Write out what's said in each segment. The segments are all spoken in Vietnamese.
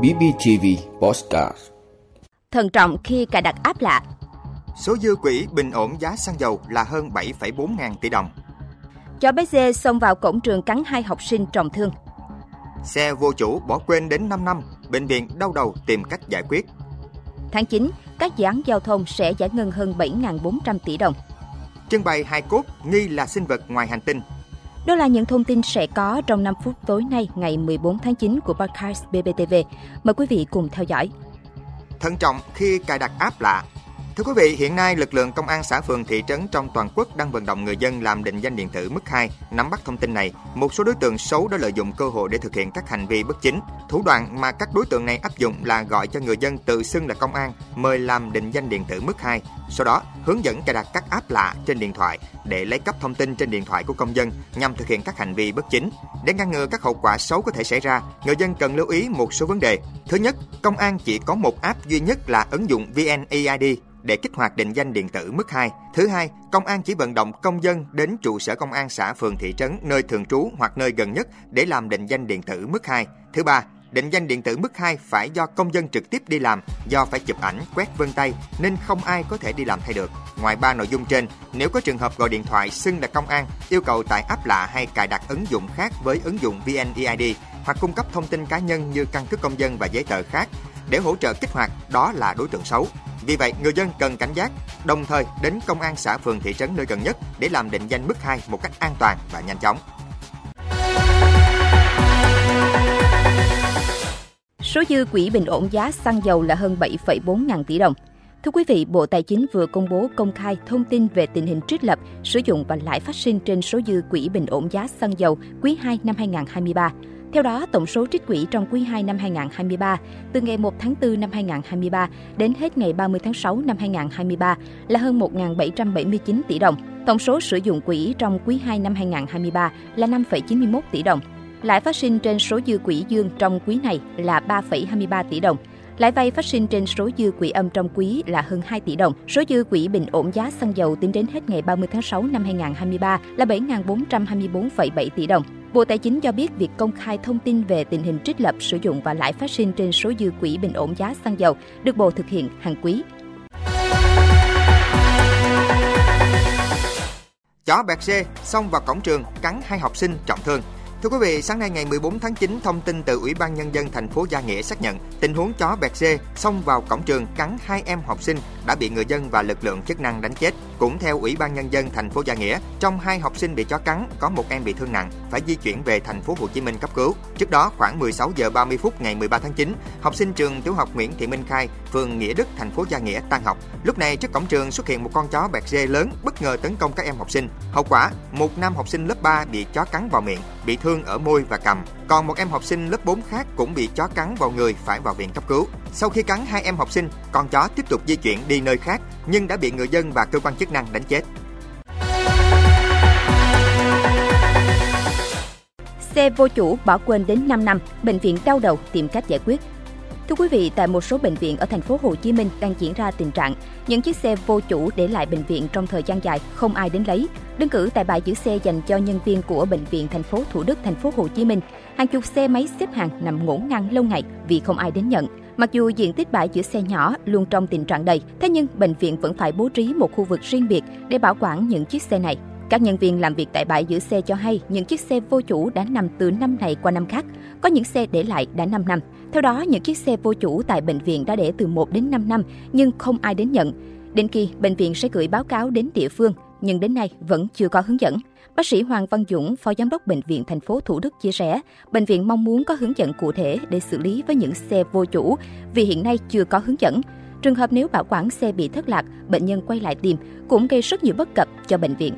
BBTV Postcard Thận trọng khi cài đặt app lạ. Số dư quỹ bình ổn giá xăng dầu là hơn 7,4 ngàn tỷ đồng. Chó bé dê xông vào cổng trường cắn hai học sinh trọng thương. Xe vô chủ bỏ quên đến 5 năm, bệnh viện đau đầu tìm cách giải quyết. Tháng 9, các dự án giao thông sẽ giải ngân hơn 7.400 tỷ đồng. Trưng bày hài cốt nghi là sinh vật ngoài hành tinh. Đó là những thông tin sẽ có trong 5 phút tối nay, ngày 14 tháng 9 của podcast BBTV. Mời quý vị cùng theo dõi. Thận trọng khi cài đặt app lạ. Thưa quý vị, hiện nay lực lượng công an xã phường thị trấn trong toàn quốc đang vận động người dân làm định danh điện tử mức 2. Nắm bắt thông tin này, một số đối tượng xấu đã lợi dụng cơ hội để thực hiện các hành vi bất chính. Thủ đoạn mà các đối tượng này áp dụng là gọi cho người dân tự xưng là công an, mời làm định danh điện tử mức 2. Sau đó, hướng dẫn cài đặt các app lạ trên điện thoại để lấy cắp thông tin trên điện thoại của công dân nhằm thực hiện các hành vi bất chính. Để ngăn ngừa các hậu quả xấu có thể xảy ra, người dân cần lưu ý một số vấn đề. Thứ nhất, công an chỉ có một app duy nhất là ứng dụng VNeID để kích hoạt định danh điện tử mức 2. Thứ hai, công an chỉ vận động công dân đến trụ sở công an xã phường thị trấn nơi thường trú hoặc nơi gần nhất để làm định danh điện tử mức 2. Thứ ba, định danh điện tử mức 2 phải do công dân trực tiếp đi làm do phải chụp ảnh, quét vân tay nên không ai có thể đi làm thay được. Ngoài ba nội dung trên, nếu có trường hợp gọi điện thoại xưng là công an, yêu cầu tải app lạ hay cài đặt ứng dụng khác với ứng dụng VNeID hoặc cung cấp thông tin cá nhân như căn cước công dân và giấy tờ khác để hỗ trợ kích hoạt đó là đối tượng xấu. Vì vậy, người dân cần cảnh giác, đồng thời đến công an xã phường thị trấn nơi gần nhất để làm định danh mức 2 một cách an toàn và nhanh chóng. Số dư quỹ bình ổn giá xăng dầu là hơn 7,4 ngàn tỷ đồng. Thưa quý vị, Bộ Tài chính vừa công bố công khai thông tin về tình hình trích lập, sử dụng và lãi phát sinh trên số dư quỹ bình ổn giá xăng dầu quý 2 năm 2023. Theo đó, tổng số trích quỹ trong quý 2 năm 2023 từ ngày 1 tháng 4 năm 2023 đến hết ngày 30 tháng 6 năm 2023 là hơn 1.779 tỷ đồng. Tổng số sử dụng quỹ trong quý 2 năm 2023 là 5,91 tỷ đồng. Lãi phát sinh trên số dư quỹ dương trong quý này là 3,23 tỷ đồng. Lãi vay phát sinh trên số dư quỹ âm trong quý là hơn 2 tỷ đồng. Số dư quỹ bình ổn giá xăng dầu tính đến hết ngày 30 tháng 6 năm 2023 là 7.424,7 tỷ đồng. Bộ Tài chính cho biết việc công khai thông tin về tình hình trích lập, sử dụng và lãi phát sinh trên số dư quỹ bình ổn giá xăng dầu được Bộ thực hiện hàng quý. Chó bẹt dê xông vào cổng trường cắn hai học sinh trọng thương. Thưa quý vị, sáng nay ngày 14 tháng 9, thông tin từ Ủy ban Nhân dân thành phố Gia Nghĩa xác nhận tình huống chó bẹt dê xông vào cổng trường cắn hai em học sinh đã bị người dân và lực lượng chức năng đánh chết. Cũng theo Ủy ban Nhân dân thành phố Gia Nghĩa, trong hai học sinh bị chó cắn, có một em bị thương nặng, phải di chuyển về thành phố Hồ Chí Minh cấp cứu. Trước đó, khoảng 16 giờ 30 phút ngày 13 tháng 9, học sinh trường tiểu học Nguyễn Thị Minh Khai, phường Nghĩa Đức, thành phố Gia Nghĩa tan học. Lúc này trước cổng trường xuất hiện một con chó bẹt dê lớn bất ngờ tấn công các em học sinh. Hậu quả, một nam học sinh lớp 3 bị chó cắn vào miệng, bị thương ở môi và cằm. Còn một em học sinh lớp 4 khác cũng bị chó cắn vào người phải vào viện cấp cứu. Sau khi cắn hai em học sinh, con chó tiếp tục di chuyển đi nơi khác nhưng đã bị người dân và cơ quan chức năng đánh chết. Xe vô chủ bỏ quên đến 5 năm, bệnh viện đau đầu tìm cách giải quyết. Thưa quý vị, tại một số bệnh viện ở thành phố Hồ Chí Minh đang diễn ra tình trạng những chiếc xe vô chủ để lại bệnh viện trong thời gian dài không ai đến lấy. Đơn cử tại bãi giữ xe dành cho nhân viên của bệnh viện thành phố Thủ Đức thành phố Hồ Chí Minh, hàng chục xe máy xếp hàng nằm ngổn ngang lâu ngày vì không ai đến nhận. Mặc dù diện tích bãi giữ xe nhỏ luôn trong tình trạng đầy, thế nhưng bệnh viện vẫn phải bố trí một khu vực riêng biệt để bảo quản những chiếc xe này. Các nhân viên làm việc tại bãi giữ xe cho hay những chiếc xe vô chủ đã nằm từ năm này qua năm khác, có những xe để lại đã 5 năm. Theo đó, những chiếc xe vô chủ tại bệnh viện đã để từ 1 đến 5 năm nhưng không ai đến nhận. Đến khi bệnh viện sẽ gửi báo cáo đến địa phương, nhưng đến nay vẫn chưa có hướng dẫn. Bác sĩ Hoàng Văn Dũng, Phó Giám đốc Bệnh viện thành phố Thủ Đức chia sẻ, bệnh viện mong muốn có hướng dẫn cụ thể để xử lý với những xe vô chủ vì hiện nay chưa có hướng dẫn. Trường hợp nếu bảo quản xe bị thất lạc, bệnh nhân quay lại tìm cũng gây rất nhiều bất cập cho bệnh viện.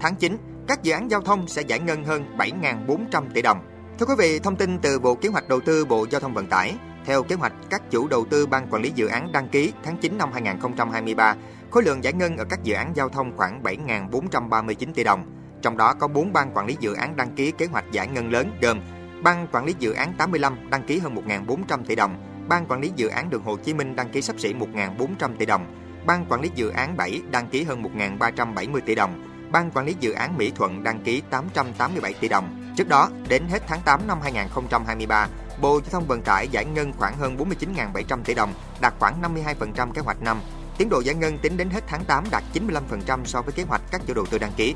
Tháng 9, các dự án giao thông sẽ giải ngân hơn 7.400 tỷ đồng. Thưa quý vị, thông tin từ Bộ Kế hoạch Đầu tư Bộ Giao thông Vận tải, theo kế hoạch, các chủ đầu tư ban quản lý dự án đăng ký tháng 9 năm 2023, khối lượng giải ngân ở các dự án giao thông khoảng 7.439 tỷ đồng. Trong đó có 4 ban quản lý dự án đăng ký kế hoạch giải ngân lớn gồm Ban quản lý dự án 85 đăng ký hơn 1.400 tỷ đồng, Ban quản lý dự án đường Hồ Chí Minh đăng ký sắp xỉ 1.400 tỷ đồng, Ban quản lý dự án 7 đăng ký hơn 1.370 tỷ đồng, Ban Quản lý Dự án Mỹ Thuận đăng ký 887 tỷ đồng. Trước đó, đến hết tháng 8 năm 2023, Bộ Giao thông Vận tải giải ngân khoảng hơn 49.700 tỷ đồng, đạt khoảng 52% kế hoạch năm. Tiến độ giải ngân tính đến hết tháng 8 đạt 95% so với kế hoạch các chủ đầu tư đăng ký.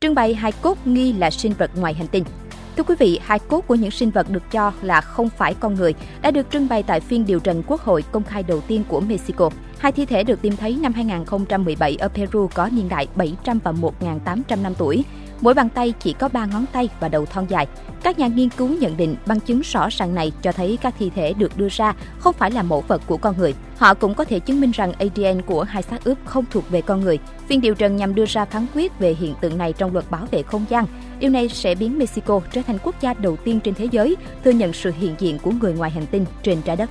Trưng bày hai cốt nghi là sinh vật ngoài hành tinh. Thưa quý vị, hai cốt của những sinh vật được cho là không phải con người đã được trưng bày tại phiên điều trần quốc hội công khai đầu tiên của Mexico. Hai thi thể được tìm thấy năm 2017 ở Peru có niên đại 700 và 1.800 năm tuổi. Mỗi bàn tay chỉ có 3 ngón tay và đầu thon dài. Các nhà nghiên cứu nhận định bằng chứng rõ ràng này cho thấy các thi thể được đưa ra không phải là mẫu vật của con người. Họ cũng có thể chứng minh rằng ADN của hai xác ướp không thuộc về con người. Phiên điều trần nhằm đưa ra phán quyết về hiện tượng này trong luật bảo vệ không gian. Điều này sẽ biến Mexico trở thành quốc gia đầu tiên trên thế giới thừa nhận sự hiện diện của người ngoài hành tinh trên trái đất.